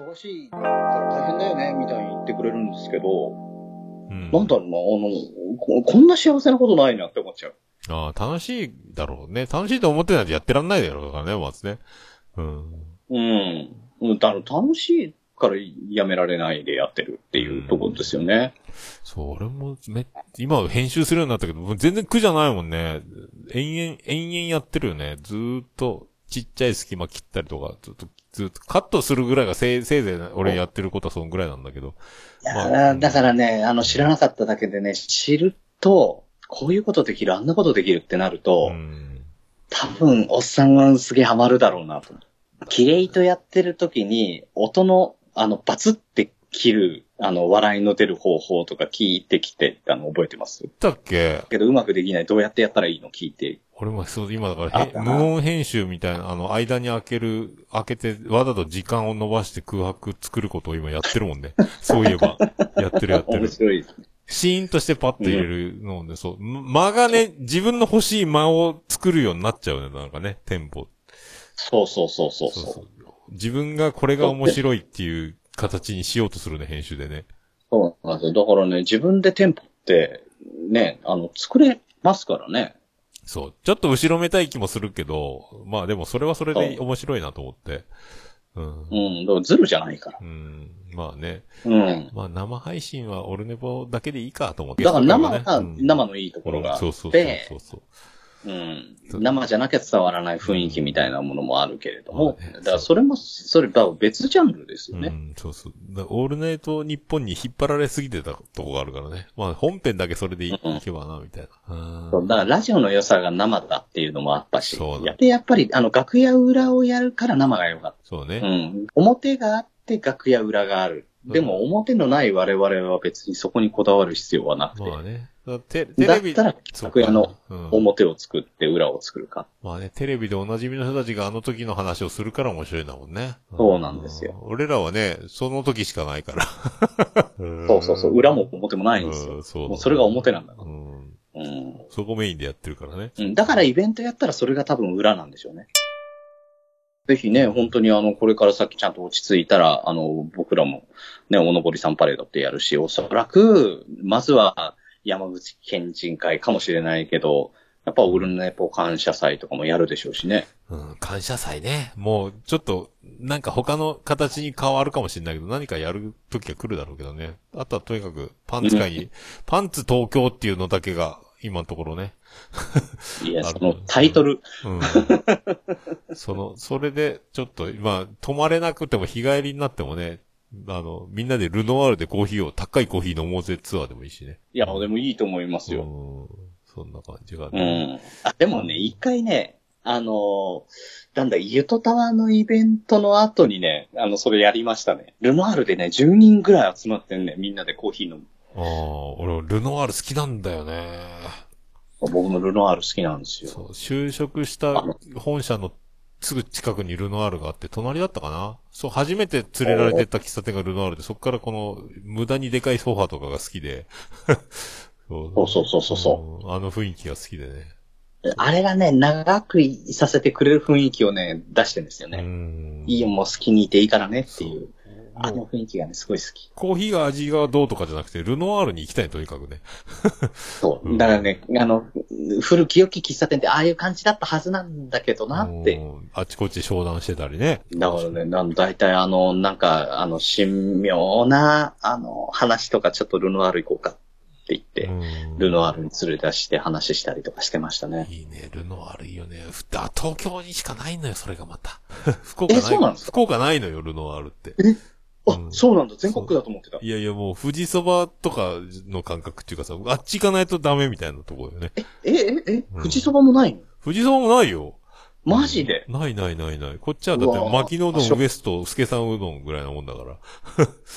忙しいから大変だよね、みたいに言ってくれるんですけど、うん。なんだろうな、あのこ、こんな幸せなことないなって思っちゃう。ああ、楽しいだろうね。楽しいと思ってないとやってらんないだろうからね、まずね。うん。うん。うんだ楽しいからやめられないでやってるっていうところですよね。そう、俺もめ、今は編集するようになったけど、全然苦じゃないもんね。延々、延々やってるよね。ずーっと、ちっちゃい隙間切ったりとか、ずっと、ずっとカットするぐらいがせい、せいぜい俺やってることはそのぐらいなんだけど。いやまあだからね、あの、知らなかっただけでね、知ると、こういうことできる、あんなことできるってなると、うん。多分、おっさんはすげえハマるだろうなと。キレイとやってる時に、音の、あの、バツって切る、あの、笑いの出る方法とか聞いてきて、あの、覚えてます？だっけ？けど、うまくできない。どうやってやったらいいの聞いて。俺もそう、今だから無音編集みたいな、あの、間に開ける、開けて、わざと時間を伸ばして空白作ることを今やってるもんね。そういえば。やってるやって面る。白いですね。シーンとしてパッと入れるので、そう。間がね、自分の欲しい間を作るようになっちゃうね、なんかね、テンポ。そうそうそうそうそう。そうそう。自分がこれが面白いっていう形にしようとするね、編集でね。そうなんですよ。だからね、自分でテンポって、ね、あの、作れますからね。そう。ちょっと後ろめたい気もするけど、まあでもそれはそれで面白いなと思って。うん。うん、だからズルじゃないから。うん。まあね。うん。まあ生配信はオルネポだけでいいかと思って。だから生が、ゲスト会はね生のいいところがあっうんそうそうて、そうそう。うん。生じゃなきゃ伝わらない雰囲気みたいなものもあるけれども、だからそれも、それ、だから別ジャンルですよね。うん、そうそう。だオールナイト日本に引っ張られすぎてたとこがあるからね。まあ本編だけそれでい,、うんけばな、みたいな。うんだからラジオの良さが生だっていうのもあったしそうなん、やで、やっぱり、あの、楽屋裏をやるから生が良かった。うそうね。ん。表があって楽屋裏がある。でも表のない我々は別にそこにこだわる必要はなくて、まあね。だテテレビ、だったらそう楽屋のうん表を作って裏を作るか。まあね、テレビでおなじみの人たちがあの時の話をするから面白いんだもんね。そうなんですようん。俺らはね、その時しかないから。そうそうそう。裏も表もないんですよ。うんそうもうそれが表なんだかうん。ら。うん。そこメインでやってるからね。うん、だからイベントやったらそれが多分裏なんでしょうね。ぜひね、本当にあの、これから先ちゃんと落ち着いたら、あの、僕らもね、おのぼりさんパレードってやるし、おそらく、まずは山口県人会かもしれないけど、やっぱオルネポ感謝祭とかもやるでしょうしね。うん、感謝祭ね。もう、ちょっと、なんか他の形に変わるかもしれないけど、何かやる時は来るだろうけどね。あとはとにかく、パンツ会に、パンツ東京っていうのだけが、今のところね。いや、そのタイトル。うん。その、それで、ちょっと、まあ、泊まれなくても日帰りになってもね、あの、みんなでルノワールでコーヒーを、高いコーヒー飲もうぜツアーでもいいしね。いや、でもいいと思いますよ。うん。そんな感じがうね。ん。あ、でもね、一回ね、あのーなんだ、ユトタワーのイベントの後にね、あの、それやりましたね。ルノアールでね、10人ぐらい集まってんね、みんなでコーヒー飲む。ああ、俺、ルノワール好きなんだよね。僕もルノアール好きなんですよ。そう、就職した本社のすぐ近くにルノアールがあって、隣だったかな？そう、初めて連れられてった喫茶店がルノアールで、そこからこの、無駄にでかいソファーとかが好きで。そうそうそうそうそううんあの雰囲気が好きでね。あれがね、長くいさせてくれる雰囲気をね、出してるんですようね。ん。いいよ、もう好きにいていいからねっていう。あの雰囲気がね、すごい好き。コーヒーが味がどうとかじゃなくて、ルノワールに行きたい、とにかくね。そうう。だからね、あの、古き良き喫茶店ってああいう感じだったはずなんだけどなって。うんあちこち商談してたりね。だからね、なん大体あの、なんか、あの、神妙な、あの、話とかちょっとルノワール行こうかって言って、うんルノワールに連れ出して話したりとかしてましたね。いいね、ルノワールいいよね。東京にしかないのよ、それがまた。福岡ない。えそうなんですか？福岡ないのよ、ルノワールって。あ、うんそうなんだ。全国だと思ってた。いやいや、もう、富士そばとかの感覚っていうかさ、あっち行かないとダメみたいなところよね。え、え、え、え、うん富士そばもないの？富士そばもないよ。マジで？ないないないない。こっちはだってうわ、牧野うどんウエスト、助さんうどんぐらいなもんだから。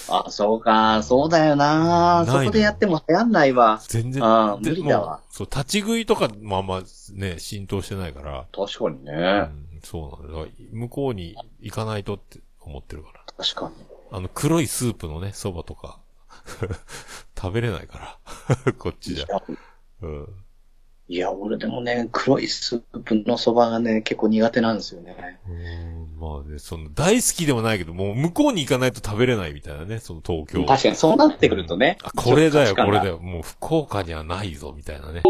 あ、そうか、そうだよなないのそこでやっても流行んないわ。全然。あ無理だわもうそう、立ち食いとかもあんまね、浸透してないから。確かにうね。ん、そうなんだ。向こうに行かないとって思ってるから。確かに。あの、黒いスープのね、蕎麦とか、食べれないから。こっちじゃ。うん。いや、俺でもね、黒いスープのそばがね、結構苦手なんですよね。うんまあね、その、大好きでもないけど、もう向こうに行かないと食べれないみたいなね、その東京。確かにそうなってくるとね。あ、これだよ、これだよ。もう福岡にはないぞ、みたいなね。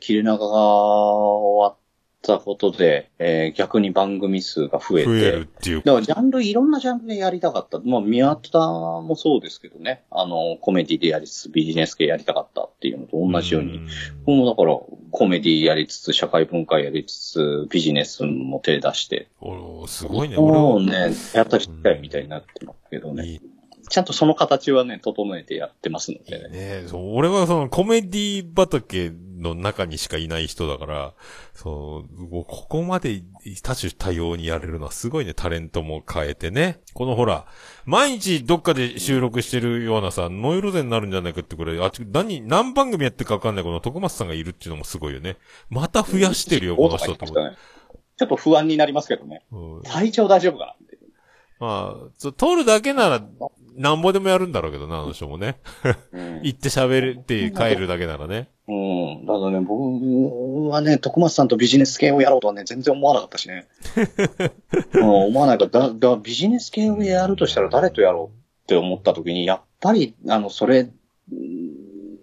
切れ長が終わったことで、えー逆に番組数が増えて。増えるっていう。だからジャンル、いろんなジャンルでやりたかった。まあ、宮田もそうですけどね。あの、コメディでやりつつビジネス系やりたかったっていうのと同じように。ん僕もだから、コメディやりつつ、社会文化やりつつ、ビジネスも手出して。おすごいね、俺は。もうね、やった機会みたいになってますけどね。いいちゃんとその形はね、整えてやってますのでね。ね。そう俺はそのコメディ畑の中にしかいない人だから、そう、ここまで多種多様にやれるのはすごいね、タレントも変えてね。このほら、毎日どっかで収録してるようなさ、ノイロゼになるんじゃないかってくらい、あ、ち何、何番組やってるかわかんないこの徳松さんがいるっていうのもすごいよね。また増やしてるよ、この人ってちょっと不安になりますけどね。うん体調大丈夫かな？まあ、そう撮るだけなら、なんぼでもやるんだろうけどな、あの人もね。うん行って喋って帰るだけならね。うん。だからね、僕はね、徳松さんとビジネス系をやろうとはね、全然思わなかったしね。うん、思わないから、だ、だ、ビジネス系をやるとしたら誰とやろうって思った時に、やっぱり、あの、それ、うん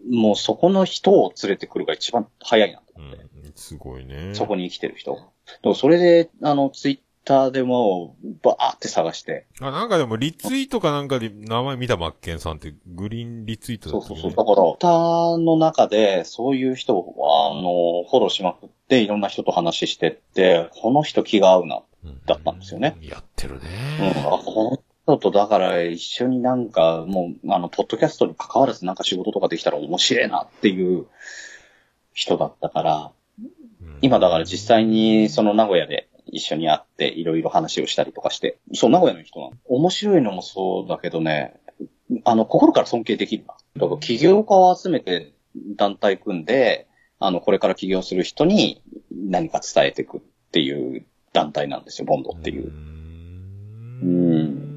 もうそこの人を連れてくるが一番早いなとう思って。ん、すごいね。そこに生きてる人。だからそれで、あの、ツイッターでも、バーって探して。あ、なんかでもリツイートかなんかで名前見たマッケンさんってグリーンリツイートだったよねそうそうそう。だから、ターの中で、そういう人を、あの、フォローしまくって、いろんな人と話してって、この人気が合うな。うんだったんですよね。やってるうん。ね。あ、この人と、だから、一緒になんか、もう、あの、ポッドキャストに関わらずなんか仕事とかできたら面白いなっていう人だったから、うん今だから実際にその名古屋で一緒に会っていろいろ話をしたりとかして、そう、名古屋の人なの。面白いのもそうだけどね、あの、心から尊敬できるな。だから起業家を集めて団体組んで、あの、これから起業する人に何か伝えていくっていう団体なんですよ、ボンドっていうう。ーん。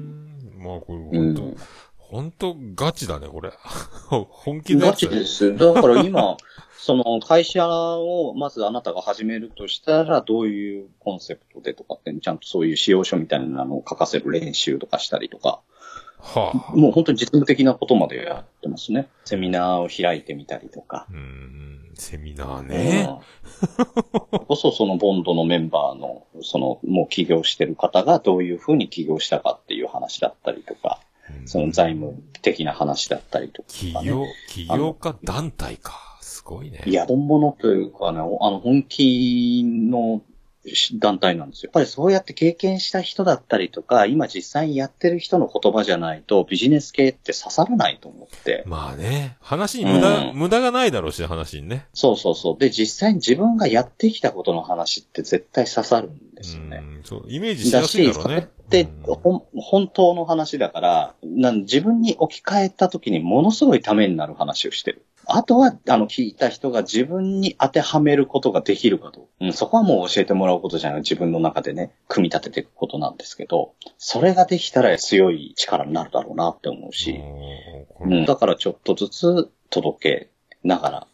まあこれうん本当、本当ガチだね、これ。本気のやガつチです。だから今、その会社をまずあなたが始めるとしたら、どういうコンセプトでとかって、ちゃんとそういう仕様書みたいなのを書かせる練習とかしたりとか、はあ。もう本当に実務的なことまでやってますね。セミナーを開いてみたりとか。うん、セミナーね。うんこそそのボンドのメンバーの、そのもう起業してる方がどういうふうに起業したかっていう話だったりとか、うんその財務的な話だったりとか、起業、起業家団体か。すごいね。いや、本物というかね、あの、本気の団体なんですよ。やっぱりそうやって経験した人だったりとか、今実際にやってる人の言葉じゃないとビジネス系って刺さらないと思って。まあね。話に無駄、うん無駄がないだろうし、話にね。そうそうそう。で、実際に自分がやってきたことの話って絶対刺さるんですよね。うん、そう。イメージしやだすいだし、ろね。そうれってうんほん本当の話だからなん、自分に置き換えた時にものすごいためになる話をしてる。あとは、あの、聞いた人が自分に当てはめることができるかと。うん、そこはもう教えてもらうことじゃない。自分の中でね、組み立てていくことなんですけど、それができたら強い力になるだろうなって思うし、うんだからちょっとずつ届けながら、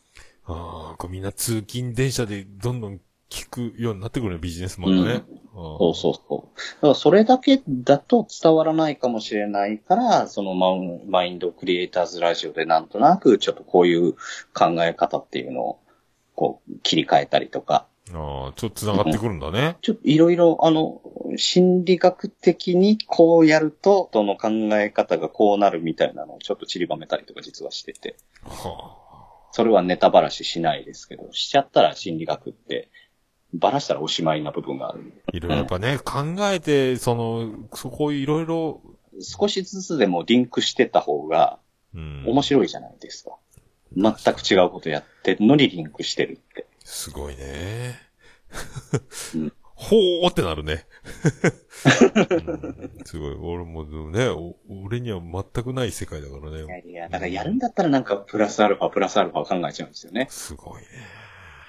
ああ、みんな通勤電車でどんどん聞くようになってくるね、ビジネスマンがね。そうそうそう。だからそれだけだと伝わらないかもしれないから、そのマインドクリエイターズラジオでなんとなくちょっとこういう考え方っていうのをこう切り替えたりとか、ああ、ちょっと繋がってくるんだね。ちょっといろいろあの、心理学的にこうやると、どの考え方がこうなるみたいなのをちょっと散りばめたりとか実はしてて、はそれはネタばらししないですけど、しちゃったら心理学って、ばらしたらおしまいな部分がある。あ。いろいろやっぱね、考えて、その、そこいろいろ、少しずつでもリンクしてた方が、うん。面白いじゃないですか。全く違うことやってるのにリンクしてるって。すごいねうん。ほーってなるね。うんすごい。俺もね、お俺には全くない世界だからいやね。いや、だからやるんだったらなんかプラスアルファ、プラスアルファ考えちゃうんですよね。すごいね。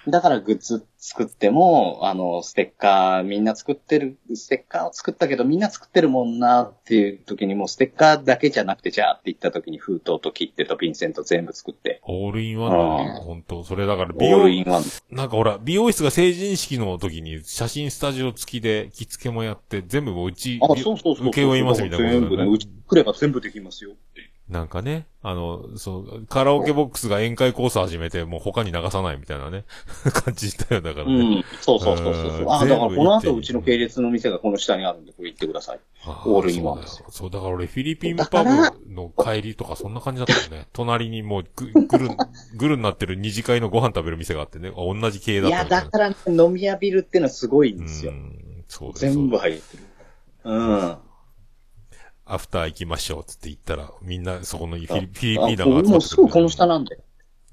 だからグッズ作っても、あの、ステッカー、みんな作ってる、ステッカーを作ったけどみんな作ってるもんなっていう時にもうステッカーだけじゃなくて、じゃあって言った時に封筒と切手とピンセント全部作って。オールインワンだね。うん本当それだからオ美容ールインワン。なんかほら、美容室が成人式の時に写真スタジオ付きで着付けもやって、全部もううち、あ、そうそうそうそう。請け負いますみたいなこと全部ね、うち来れば全部できますよって。なんかね、あの、そう、カラオケボックスが宴会コース始めて、もう他に流さないみたいなね、感じしたよ、だからうね。ん。そうそうそうそううんあ、だからこの後うちの系列の店がこの下にあるんで、これ行ってください。あオールインワンですよそうだから俺フィリピンだパブの帰りとかそんな感じだったよね。隣にもうぐ、ぐるん、ぐるになってる二次会のご飯食べる店があってね、あ同じ系だいや、ったみたいな。だからね、飲み屋ビルってのはすごいんうですよ。ん、そうです全部入ってる。うん。アフター行きましょうって言ったら、みんなそこのフィリピあーナが集まってもうすぐこの下なんで。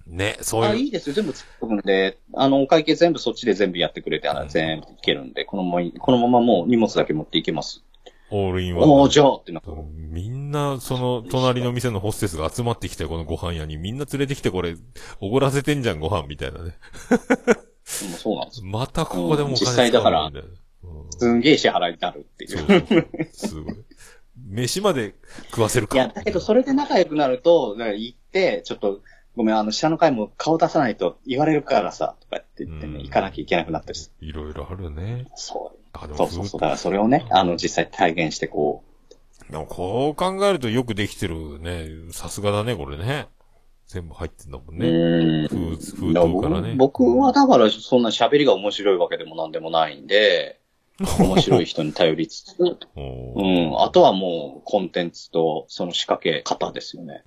ね、そうあ、いう。いいですよ。全部突っ込むんで、あの、お会計全部そっちで全部やってくれて、あの全部いけるんで、このまま、このままもう荷物だけ持っていけます。オールインワン。おー、じゃあってな。みんな、その、隣の店のホステスが集まってきて、このご飯屋に、みんな連れてきてこれ、おごらせてんじゃん、ご飯、みたいなね。そうなんですよ。またここでもお金実際だからすんげえ支払いになるっていう。そうそうそう。すごい。飯まで食わせるか。いや、だけどそれで仲良くなると、だから行って、ちょっと、ごめん、あの、下の階も顔出さないと言われるからさ、とかって言ってね、うん行かなきゃいけなくなったりする。いろいろあるね。そう。そうそうそう。だからそれをね、あの、実際体現してこでもこう考えるとよくできてるね。さすがだね、これね。全部入ってんだもんう。ね。うん。封封筒からね僕僕はだからそんな喋りが面白いわけでもなんでもないんで、面白い人に頼りつつ、おうーん。あとはもうコンテンツとその仕掛け方ですよね。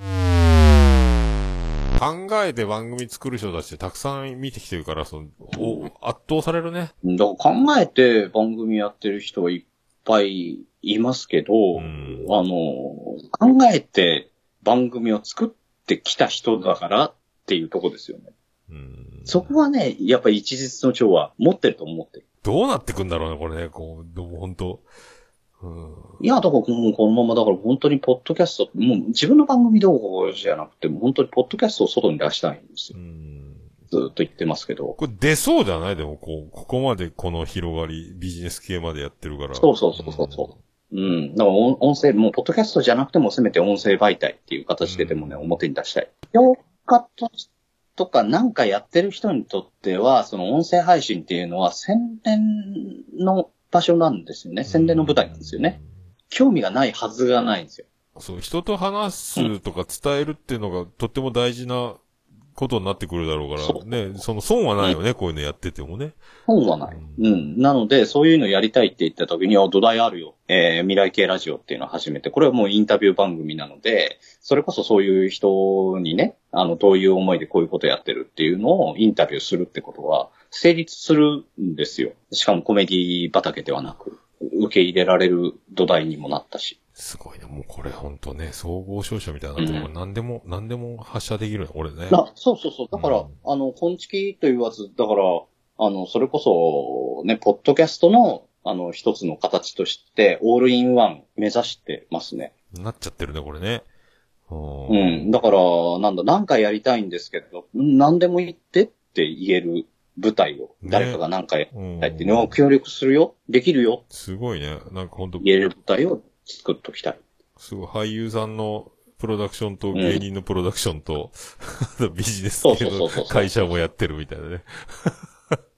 考えて番組作る人たちってたくさん見てきてるから、その、お圧倒されるね。だから考えて番組やってる人はいっぱいいますけど、んあの、考えて番組を作ってきた人だからっていうとこですよね。うん。そこはね、やっぱり一日の長は持ってると思ってる。どうなってくんだろうね、これね。こう、でも本当うん。いや、だからもうこのまま、だから本当にポッドキャスト、もう自分の番組どうこうじゃなくて、本当にポッドキャストを外に出したいんですうよ。ん。ずーっと言ってますけど。これ出そうじゃない？でも、こう、ここまでこの広がり、ビジネス系までやってるから。そうそうそうそうそううん。だから音音声、もうポッドキャストじゃなくても、せめて音声媒体っていう形ででもね、うん表に出したい。評価ととかなんかやってる人にとっては、その音声配信っていうのは宣伝の場所なんですよね。宣伝の舞台なんですよね。。興味がないはずがないんですよ。うんそう、人と話すとか伝えるっていうのがとっても大事なことになってくるだろうかそら、ね、その損はないよね、こういうのやっててもね。本はない。ううん。なので、そういうのやりたいって言った時に、あ、土台あるよ。えー未来系ラジオっていうのを始めて、これはもうインタビュー番組なので、それこそそういう人にね、あの、どういう思いでこういうことやってるっていうのをインタビューするってことは、成立するんですよ。しかもコメディ畑ではなく、受け入れられる土台にもなったし。すごいね。もうこれほんとね、総合商社みたいになってるうん何でも、何でも発射できるね、俺ね。あそうそうそう。だから、うんあの、昆虫と言わず、だから、あの、それこそ、ね、ポッドキャストの、あの、一つの形として、オールインワン目指してますね。なっちゃってるね、これね。ううん。だから、なんだ、何回やりたいんですけど、ん何でも言ってって言える舞台を、ね誰かが何回やりうんたいっていうのを協力するよ、できるよ、すごいね。なんかほんと、言える舞台を作っときたい。すごい俳優さんのプロダクションと芸人のプロダクションと、ビジネス系の会社もやってるみたいなね。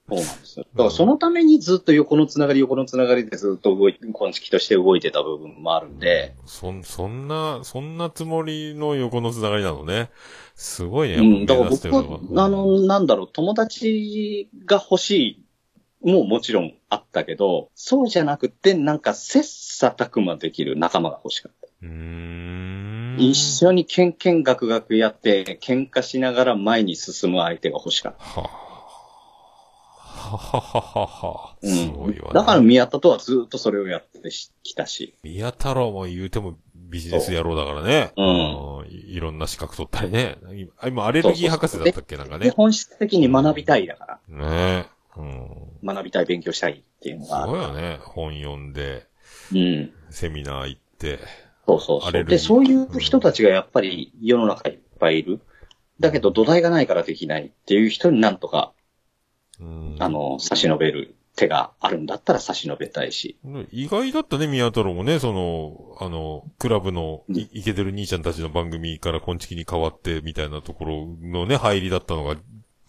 そうなんですよ。だからそのためにずっと横のつながり、横のつながりでずっと動いて、昆虫として動いてた部分もあるんで、そん、そんな、そんなつもりの横のつながりなのね。すごいね。うん、だから僕は、あの、なんだろう、友達が欲しいももちろんあったけど、そうじゃなくて、なんか切磋琢磨できる仲間が欲しかった。うーん。一緒にケンケンガクガクやって、喧嘩しながら前に進む相手が欲しかった。はあ。ははははは。うんすごいわ、ねだから宮田とはずっとそれをやってきたし。宮太郎も言うてもビジネス野郎だからね。うんうんい。いろんな資格取ったりね。今、今アレルギー博士だったっけ？なんかで、ね。本質的に学びたいだから、ねうん。学びたい、勉強したいっていうのすがある。ごいよね。本読んで、うん。セミナー行って。そうそうそう。で、そういう人たちがやっぱり世の中いっぱいいる。だけど土台がないからできないっていう人になんとかうんあの、差し伸べる手があるんだったら差し伸べたいし。意外だったね、宮太郎もね、その、あの、クラブのうんい、イケてる兄ちゃんたちの番組からコンチキに変わって、みたいなところのね、入りだったのが、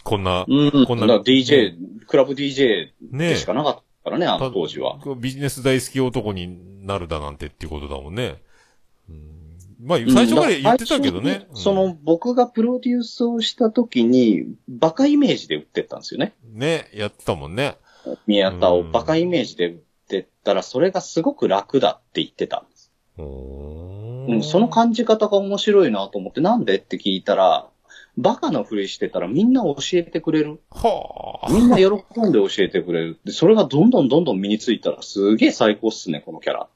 こんな、うん。こんな DJ、クラブ DJ ねでしかなかったからね、あの当時は。ビジネス大好き男になるだなんてっていうことだもんね。うん、まあ、最初から言ってたけどね。その、僕がプロデュースをした時に、バカイメージで売ってったんですよね。うんね、やってたもんね。宮田をバカイメージで売ってったら、それがすごく楽だって言ってたんです。その感じ方が面白いなと思って、なんでって聞いたら、バカなふりしてたらみんな教えてくれる。はあ。みんな喜んで教えてくれる。で、それがどんどんどんどん身についたら、すげえ最高っすね、このキャラ。は、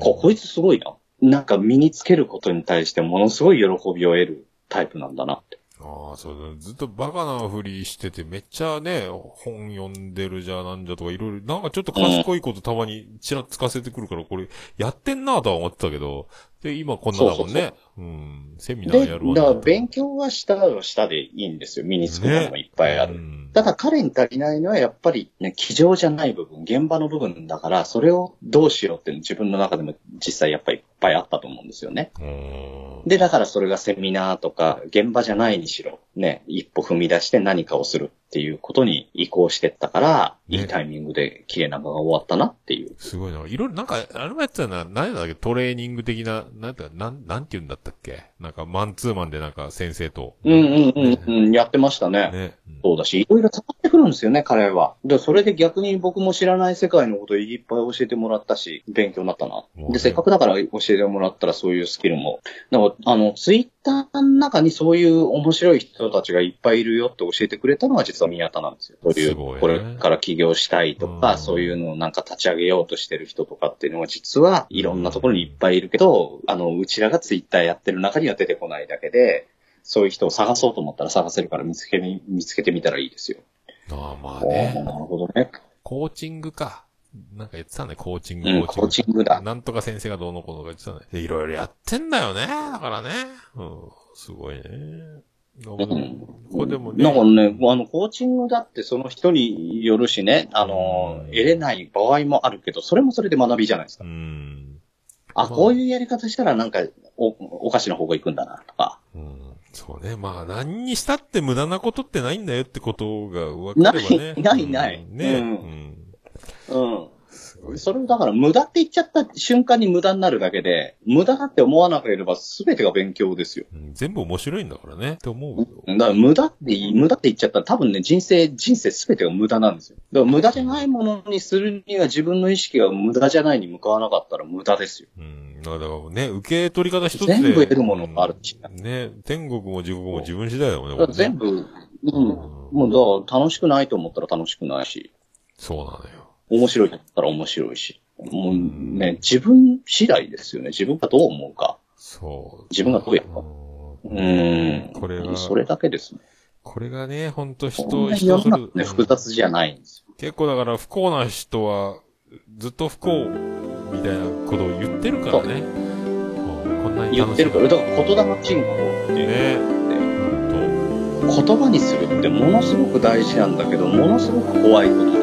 こ、こいつすごいな。なんか身につけることに対してものすごい喜びを得るタイプなんだなって。ああ、そうだ。ずっとバカなふりしてて、めっちゃね、本読んでるじゃなんじゃとかいろいろ、なんかちょっと賢いことたまにちらつかせてくるから、これ、やってんなとは思ってたけど、で、今こんなだもんそうそうね。うん。セミナで、ーやるわだから勉強はしたはしたでいいんですよ。身につくものもいっぱいある。うんただ彼に足りないのはやっぱりね、机上じゃない部分、現場の部分だから、それをどうしようっていうの自分の中でも実際やっぱりいっぱいあったと思うんですよね。うんで、だからそれがセミナーとか、現場じゃないにしろ、ね、一歩踏み出して何かをするっていうことに移行してったから、ねいいタイミングで綺麗なのが終わったなっていう。すごいな。いろいろ、なんか、あれもやってたな、何だっけ、トレーニング的な、なんだ、なん、なんて言うんだったっけなんか、マンツーマンでなんか、先生と。うんうんうんうん、やってましたね。ね。うんそうだし、いろいろ伝わってくるんですよね、彼は。で、それで逆に僕も知らない世界のことをいっぱい教えてもらったし、勉強になったな。で、せっかくだから教えてもらったらそういうスキルも。だから、あの、ツイッターの中にそういう面白い人たちがいっぱいいるよって教えてくれたのは実は宮田なんですよ。そういう、これから起業したいとか、うんそういうのをなんか立ち上げようとしてる人とかっていうのは実はいろんなところにいっぱいいるけど、あの、うちらがツイッターやってる中には出てこないだけで、そういう人を探そうと思ったら探せるから見つけみ、見つけてみたらいいですよ。ああ、まあね。なるほどね。コーチングか。なんか言ってたね、コーチング、うん、コーチングだ。なんとか先生がどうのこうのか言ってたね。でいろいろやってんだよね。だからね。うん。すごいね。うんこれでもね。なんかね、あの、コーチングだってその人によるしね、あのうん、得れない場合もあるけど、それもそれで学びじゃないですかう。ん。あ、こういうやり方したらなんか、お、お菓子の方が行くんだな、とか。うん。そうね。まあ、何にしたって無駄なことってないんだよってことが分かないればね。、ない、ない。うんね。ううんん。うん。それをだから無駄って言っちゃった瞬間に無駄になるだけで、無駄だって思わなければ全てが勉強ですよ。うん全部面白いんだからね。って思うよ。だから無駄って無駄って言っちゃったら多分ね、人生、人生全てが無駄なんですよ。だから無駄じゃないものにするには自分の意識が無駄じゃないに向かわなかったら無駄ですよ。うん。だからね、受け取り方一つで。全部得るものがあるしうんね。天国も地獄も自分次第だよね。だから全これね部、うん。もうだから楽しくないと思ったら楽しくないし、そうなのよ。面白いだったら面白いし。もうね、自分次第ですよね。自分がどう思うか。そう。自分がどうやるか。うんうん。これがそれだけですね。これがね、ほんと人、人それ中ね、複雑じゃないんですよ。結構だから不幸な人は、ずっと不幸みたいなことを言ってるからね。うんこんなに言ってるから、だから言霊人口っていうね。言葉にするってものすごく大事なんだけど、ものすごく怖いことで、